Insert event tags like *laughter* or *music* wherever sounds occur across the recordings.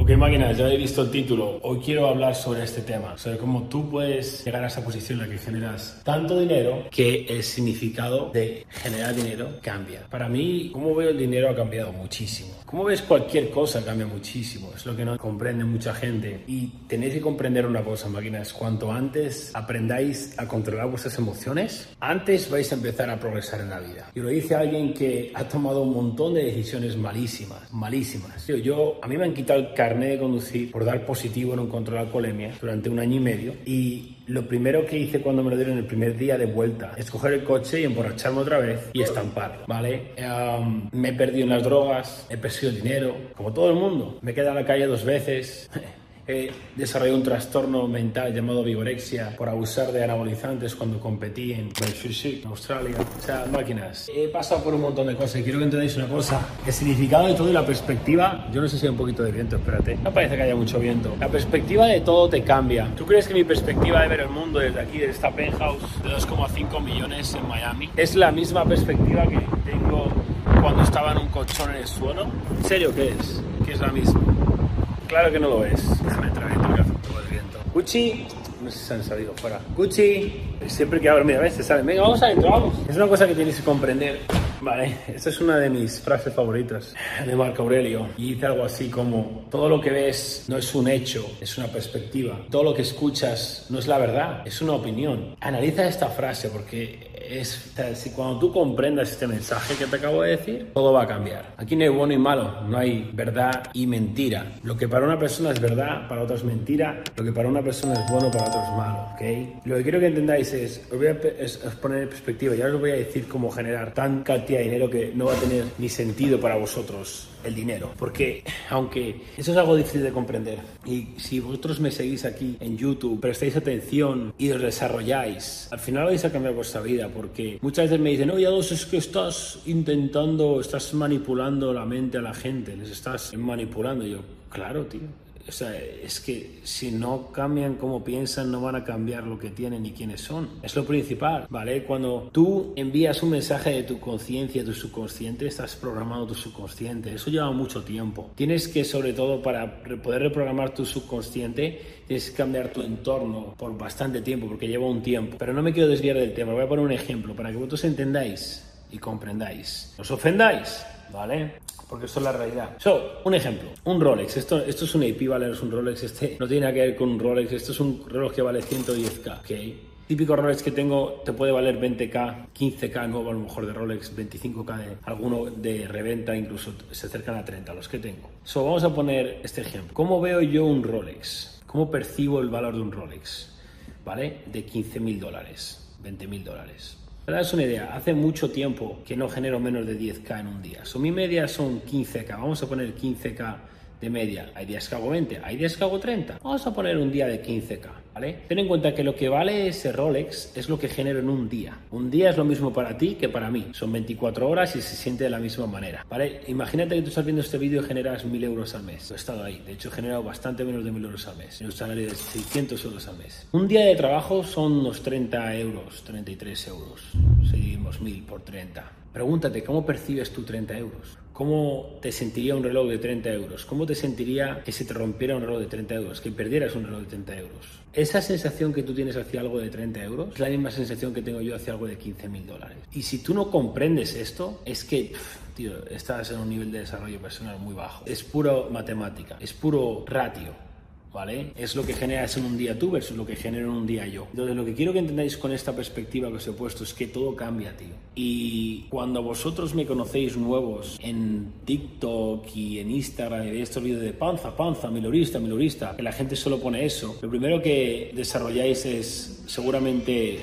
Ok, máquinas, ya he visto el título. Hoy quiero hablar sobre este tema, sobre cómo tú puedes llegar a esa posición en la que generas tanto dinero que el significado de generar dinero cambia. Para mí, cómo veo el dinero ha cambiado muchísimo. Como ves cualquier cosa cambia muchísimo. Es lo que no comprende mucha gente. Y tenéis que comprender una cosa, máquinas. Cuanto antes aprendáis a controlar vuestras emociones, antes vais a empezar a progresar en la vida. Y lo dice alguien que ha tomado un montón de decisiones malísimas, malísimas. Yo, yo a mí me han quitado el carnet de conducir por dar positivo en un control de alcoholemia durante un año y medio y lo primero que hice cuando me lo dieron el primer día de vuelta es coger el coche y emborracharme otra vez y estamparlo, ¿vale? Um, me he perdido en las drogas, he perdido dinero, como todo el mundo. Me he quedado en la calle dos veces. *laughs* He desarrollado un trastorno mental llamado vigorexia por abusar de anabolizantes cuando competí en en Australia. O sea, máquinas. He pasado por un montón de cosas y quiero que entendáis una cosa. El significado de todo y la perspectiva, yo no sé si hay un poquito de viento, espérate. No parece que haya mucho viento. La perspectiva de todo te cambia. ¿Tú crees que mi perspectiva de ver el mundo desde aquí, desde esta penthouse de 2,5 millones en Miami, es la misma perspectiva que tengo cuando estaba en un colchón en el suelo? ¿En serio qué es? ¿Qué es la misma? Claro que no lo es. Déjame entrar dentro que hace un poco de viento. Gucci, no sé si se han salido fuera. Gucci, siempre que abro, mira, a veces salen. Venga, vamos adentro, vamos. Es una cosa que tienes que comprender. Vale, esta es una de mis frases favoritas de Marco Aurelio. Y dice algo así como, todo lo que ves no es un hecho, es una perspectiva. Todo lo que escuchas no es la verdad, es una opinión. Analiza esta frase porque es, si cuando tú comprendas este mensaje que te acabo de decir, todo va a cambiar. Aquí no hay bueno y malo, no hay verdad y mentira. Lo que para una persona es verdad, para otra es mentira. Lo que para una persona es bueno, para otra es malo. ¿ok? Lo que quiero que entendáis es, os voy a poner en perspectiva, ya os voy a decir cómo generar tan cantidad de dinero que no va a tener ni sentido para vosotros el dinero. Porque aunque eso es algo difícil de comprender, y si vosotros me seguís aquí en YouTube, prestáis atención y os desarrolláis, al final vais a cambiar vuestra vida. Porque muchas veces me dicen, oye, es que estás intentando, estás manipulando la mente a la gente, les estás manipulando. Y yo, claro, tío o sea, es que si no cambian cómo piensan, no van a cambiar lo que tienen y quiénes son. Es lo principal, ¿vale? Cuando tú envías un mensaje de tu conciencia, tu subconsciente, estás programando tu subconsciente. Eso lleva mucho tiempo. Tienes que, sobre todo, para poder reprogramar tu subconsciente, tienes que cambiar tu entorno por bastante tiempo, porque lleva un tiempo. Pero no me quiero desviar del tema. Voy a poner un ejemplo para que vosotros entendáis y comprendáis. ¿Os ofendáis? ¿Vale? Porque esto es la realidad. So, un ejemplo, un Rolex. Esto, esto es un AP, ¿vale? Es un Rolex. Este no tiene nada que ver con un Rolex. Esto es un reloj que vale 110k, ¿ok? Típico Rolex que tengo te puede valer 20k, 15k nuevo a lo mejor de Rolex, 25k de alguno de reventa, incluso se acercan a 30 los que tengo. So, vamos a poner este ejemplo. ¿Cómo veo yo un Rolex? ¿Cómo percibo el valor de un Rolex? ¿Vale? De 15 mil dólares, 20 mil dólares. Para daros una idea, hace mucho tiempo que no genero menos de 10k en un día. So, mi media son 15k. Vamos a poner 15k de media. Hay días que hago 20, hay días que hago 30. Vamos a poner un día de 15K, ¿vale? Ten en cuenta que lo que vale ese Rolex es lo que genero en un día. Un día es lo mismo para ti que para mí. Son 24 horas y se siente de la misma manera, ¿vale? Imagínate que tú estás viendo este vídeo y generas 1000 euros al mes. he estado ahí. De hecho, he generado bastante menos de 1000 euros al mes. En un salario de 600 euros al mes. Un día de trabajo son unos 30 euros, 33 euros. Seguimos 1000 por 30. Pregúntate, ¿cómo percibes tú 30 euros? ¿Cómo te sentiría un reloj de 30 euros? ¿Cómo te sentiría que se te rompiera un reloj de 30 euros? Que perdieras un reloj de 30 euros. Esa sensación que tú tienes hacia algo de 30 euros es la misma sensación que tengo yo hacia algo de 15 mil dólares. Y si tú no comprendes esto, es que, tío, estás en un nivel de desarrollo personal muy bajo. Es puro matemática, es puro ratio. ¿Vale? Es lo que generas en un día tú versus lo que genero en un día yo. Entonces, lo que quiero que entendáis con esta perspectiva que os he puesto es que todo cambia, tío. Y cuando vosotros me conocéis nuevos en TikTok y en Instagram y de estos vídeos de panza, panza, milorista, milorista, que la gente solo pone eso, lo primero que desarrolláis es seguramente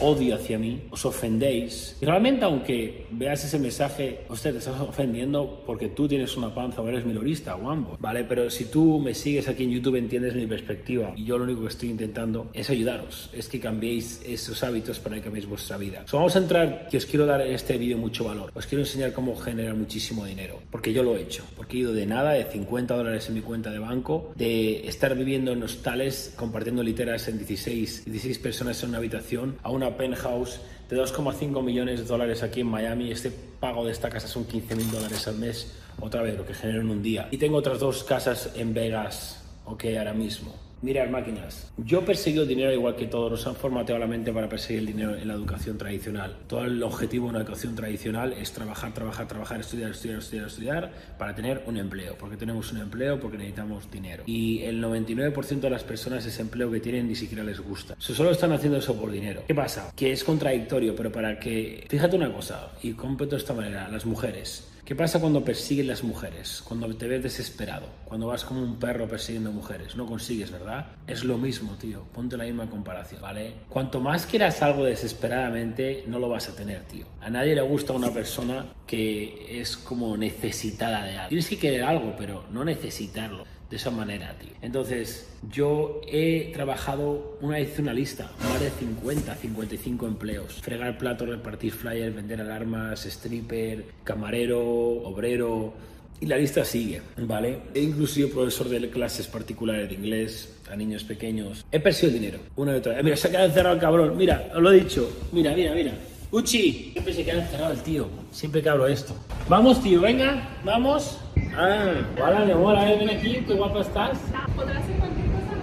odio hacia mí, os ofendéis. Y realmente, aunque veas ese mensaje, usted te estás ofendiendo porque tú tienes una panza o eres minorista o ambos, ¿vale? Pero si tú me sigues aquí en YouTube, entiendes mi perspectiva. Y yo lo único que estoy intentando es ayudaros, es que cambiéis esos hábitos para que cambiéis vuestra vida. So, vamos a entrar, que os quiero dar en este vídeo mucho valor. Os quiero enseñar cómo generar muchísimo dinero, porque yo lo he hecho. Porque he ido de nada, de 50 dólares en mi cuenta de banco, de estar viviendo en hostales, compartiendo literas en 16, 16 personas en una habitación, a una penthouse de 2,5 millones de dólares aquí en Miami. Este pago de esta casa son 15 mil dólares al mes, otra vez lo que genero en un día. Y tengo otras dos casas en Vegas, ok, ahora mismo. Mirar máquinas. Yo persigo el dinero igual que todos. Nos han formateado la mente para perseguir el dinero en la educación tradicional. Todo el objetivo de una educación tradicional es trabajar, trabajar, trabajar, estudiar, estudiar, estudiar, estudiar para tener un empleo. Porque tenemos un empleo, porque necesitamos dinero. Y el 99% de las personas ese empleo que tienen ni siquiera les gusta. solo están haciendo eso por dinero. ¿Qué pasa? Que es contradictorio, pero para que... Fíjate una cosa, y completo de esta manera, las mujeres ¿Qué pasa cuando persiguen las mujeres? Cuando te ves desesperado, cuando vas como un perro persiguiendo mujeres, no consigues, ¿verdad? Es lo mismo, tío, ponte la misma comparación, ¿vale? Cuanto más quieras algo desesperadamente, no lo vas a tener, tío. A nadie le gusta una persona que es como necesitada de algo. Tienes que querer algo, pero no necesitarlo de esa manera, tío. Entonces, yo he trabajado una vez una lista, más de 50, 55 empleos. Fregar platos, repartir flyers, vender alarmas, stripper, camarero, obrero. Y la lista sigue, ¿vale? He inclusive profesor de clases particulares de inglés a niños pequeños. He perdido el dinero, una y otra vez. Mira, se ha quedado encerrado el cabrón. Mira, os lo he dicho. Mira, mira, mira. Uchi, siempre se queda encerrado el tío. Siempre que hablo esto. Vamos, tío, venga, vamos. Ah, hola, mi amor, a ver, ven aquí, qué guapa estás. Podrás hacer cualquier cosa,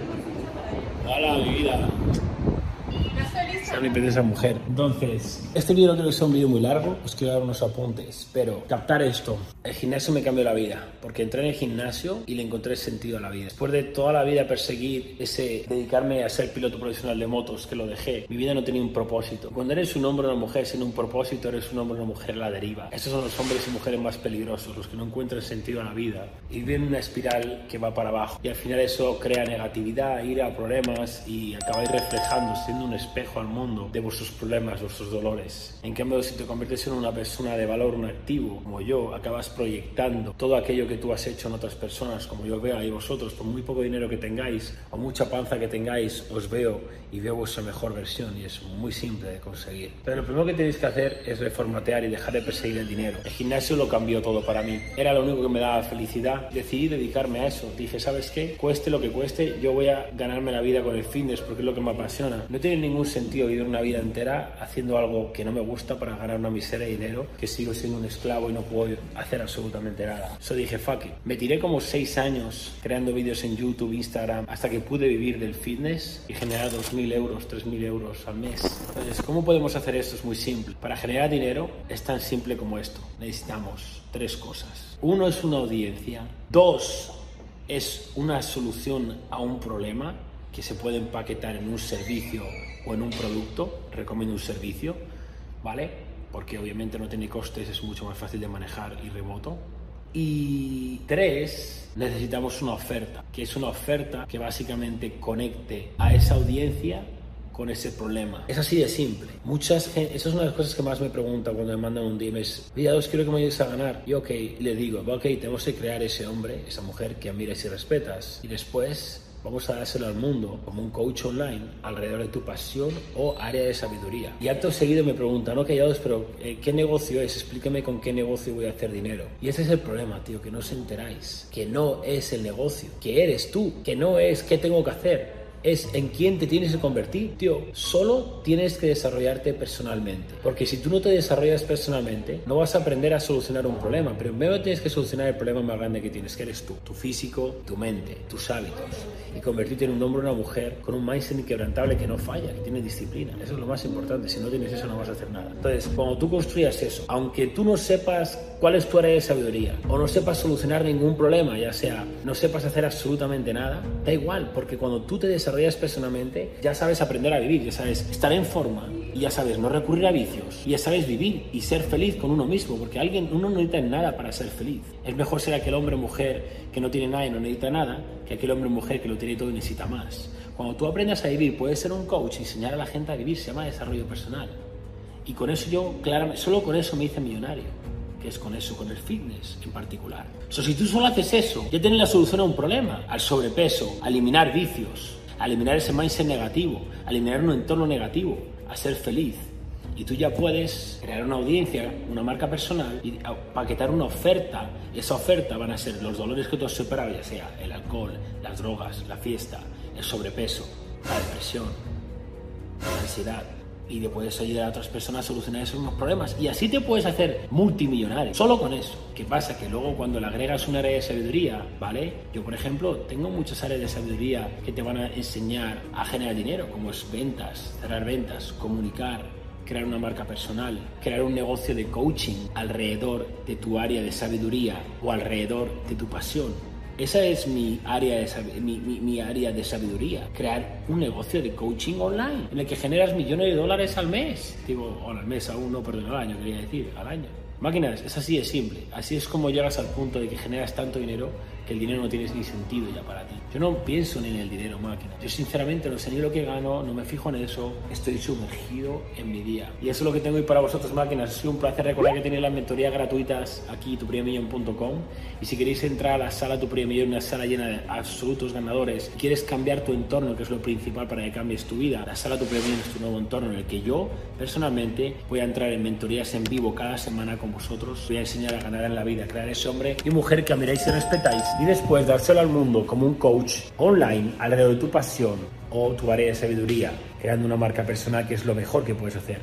me Hola, mi vida. Esa mujer. Entonces, este vídeo creo que es un vídeo muy largo, os quiero dar unos apuntes, pero captar esto. El gimnasio me cambió la vida, porque entré en el gimnasio y le encontré sentido a la vida. Después de toda la vida perseguir ese, dedicarme a ser piloto profesional de motos, que lo dejé, mi vida no tenía un propósito. Cuando eres un hombre o una mujer sin un propósito, eres un hombre o una mujer a la deriva. Estos son los hombres y mujeres más peligrosos, los que no encuentran sentido a la vida y viven una espiral que va para abajo. Y al final eso crea negatividad, ira, problemas y acabáis reflejando, siendo un espejo al mundo de vuestros problemas, vuestros dolores. En cambio, si te conviertes en una persona de valor, un activo, como yo, acabas proyectando todo aquello que tú has hecho en otras personas, como yo veo ahí vosotros, por muy poco dinero que tengáis o mucha panza que tengáis, os veo y veo vuestra mejor versión y es muy simple de conseguir. Pero lo primero que tenéis que hacer es reformatear y dejar de perseguir el dinero. El gimnasio lo cambió todo para mí. Era lo único que me daba felicidad. Decidí dedicarme a eso. Dije, ¿sabes qué? Cueste lo que cueste, yo voy a ganarme la vida con el fitness porque es lo que me apasiona. No tiene ningún sentido vivir una vida entera haciendo algo que no me gusta para ganar una miseria de dinero, que sigo siendo un esclavo y no puedo hacer absolutamente nada. Eso dije, fuck it. Me tiré como seis años creando vídeos en YouTube, Instagram, hasta que pude vivir del fitness y generar 2.000 euros, 3.000 euros al mes. Entonces, ¿cómo podemos hacer esto? Es muy simple. Para generar dinero es tan simple como esto. Necesitamos tres cosas. Uno es una audiencia. Dos es una solución a un problema que se puede empaquetar en un servicio o en un producto. Recomiendo un servicio, ¿vale? Porque obviamente no tiene costes, es mucho más fácil de manejar y remoto. Y tres, necesitamos una oferta, que es una oferta que básicamente conecte a esa audiencia con ese problema. Es así de simple. Muchas Esa es una de las cosas que más me preguntan cuando me mandan un DM. Es, mira, os quiero que me ayudes a ganar. Y ok, le digo, ok, tenemos que crear ese hombre, esa mujer que admiras y respetas. Y después vamos a dárselo al mundo como un coach online alrededor de tu pasión o área de sabiduría. Y acto seguido me preguntan, ok, Yados, pero eh, ¿qué negocio es? Explíqueme con qué negocio voy a hacer dinero. Y ese es el problema, tío, que no os enteráis. Que no es el negocio, que eres tú, que no es qué tengo que hacer es en quién te tienes que convertir, tío. Solo tienes que desarrollarte personalmente. Porque si tú no te desarrollas personalmente, no vas a aprender a solucionar un problema. Primero tienes que solucionar el problema más grande que tienes, que eres tú. Tu físico, tu mente, tus hábitos. Y convertirte en un hombre o una mujer con un mindset inquebrantable que no falla, que tiene disciplina. Eso es lo más importante. Si no tienes eso, no vas a hacer nada. Entonces, cuando tú construyas eso, aunque tú no sepas cuál es tu área de sabiduría, o no sepas solucionar ningún problema, ya sea no sepas hacer absolutamente nada, da igual, porque cuando tú te desarrollas personalmente, ya sabes aprender a vivir, ya sabes estar en forma, y ya sabes no recurrir a vicios, y ya sabes vivir y ser feliz con uno mismo, porque alguien, uno no necesita nada para ser feliz. Es mejor ser aquel hombre o mujer que no tiene nada y no necesita nada, que aquel hombre o mujer que lo tiene todo y necesita más. Cuando tú aprendas a vivir, puedes ser un coach y enseñar a la gente a vivir, se llama desarrollo personal. Y con eso yo, claramente, solo con eso me hice millonario, que es con eso, con el fitness en particular. O sea, si tú solo haces eso, ya tienes la solución a un problema, al sobrepeso, a eliminar vicios, a eliminar ese mindset negativo, a eliminar un entorno negativo, a ser feliz. Y tú ya puedes crear una audiencia, una marca personal y paquetar una oferta. Esa oferta van a ser los dolores que tú has superado, ya sea el alcohol, las drogas, la fiesta, el sobrepeso, la depresión, la ansiedad, y le puedes ayudar a otras personas a solucionar esos mismos problemas. Y así te puedes hacer multimillonario, solo con eso. ¿Qué pasa? Que luego cuando le agregas un área de sabiduría, ¿vale? Yo, por ejemplo, tengo muchas áreas de sabiduría que te van a enseñar a generar dinero, como es ventas, cerrar ventas, comunicar, crear una marca personal, crear un negocio de coaching alrededor de tu área de sabiduría o alrededor de tu pasión. Esa es mi área, de, mi, mi, área de sabiduría, crear un negocio de coaching online en el que generas millones de dólares al mes. Digo, o al mes, aún no, perdón, al año, quería decir, al año. Máquinas, es así de simple. Así es como llegas al punto de que generas tanto dinero que el dinero no tiene ni sentido ya para ti. Yo no pienso ni en el dinero, máquina. Yo sinceramente no sé ni lo que gano, no me fijo en eso, estoy sumergido en mi día. Y eso es lo que tengo hoy para vosotros, máquinas. Ha sido un placer recordar que tenéis las mentorías gratuitas aquí, tupriemillón.com. Y si queréis entrar a la sala Tu una sala llena de absolutos ganadores, quieres cambiar tu entorno, que es lo principal para que cambies tu vida, la sala Tu es tu nuevo entorno en el que yo, personalmente, voy a entrar en mentorías en vivo cada semana con vosotros. Voy a enseñar a ganar en la vida, a crear ese hombre y mujer que admiráis y respetáis y después dárselo al mundo como un coach online alrededor de tu pasión o tu área de sabiduría, creando una marca personal que es lo mejor que puedes hacer.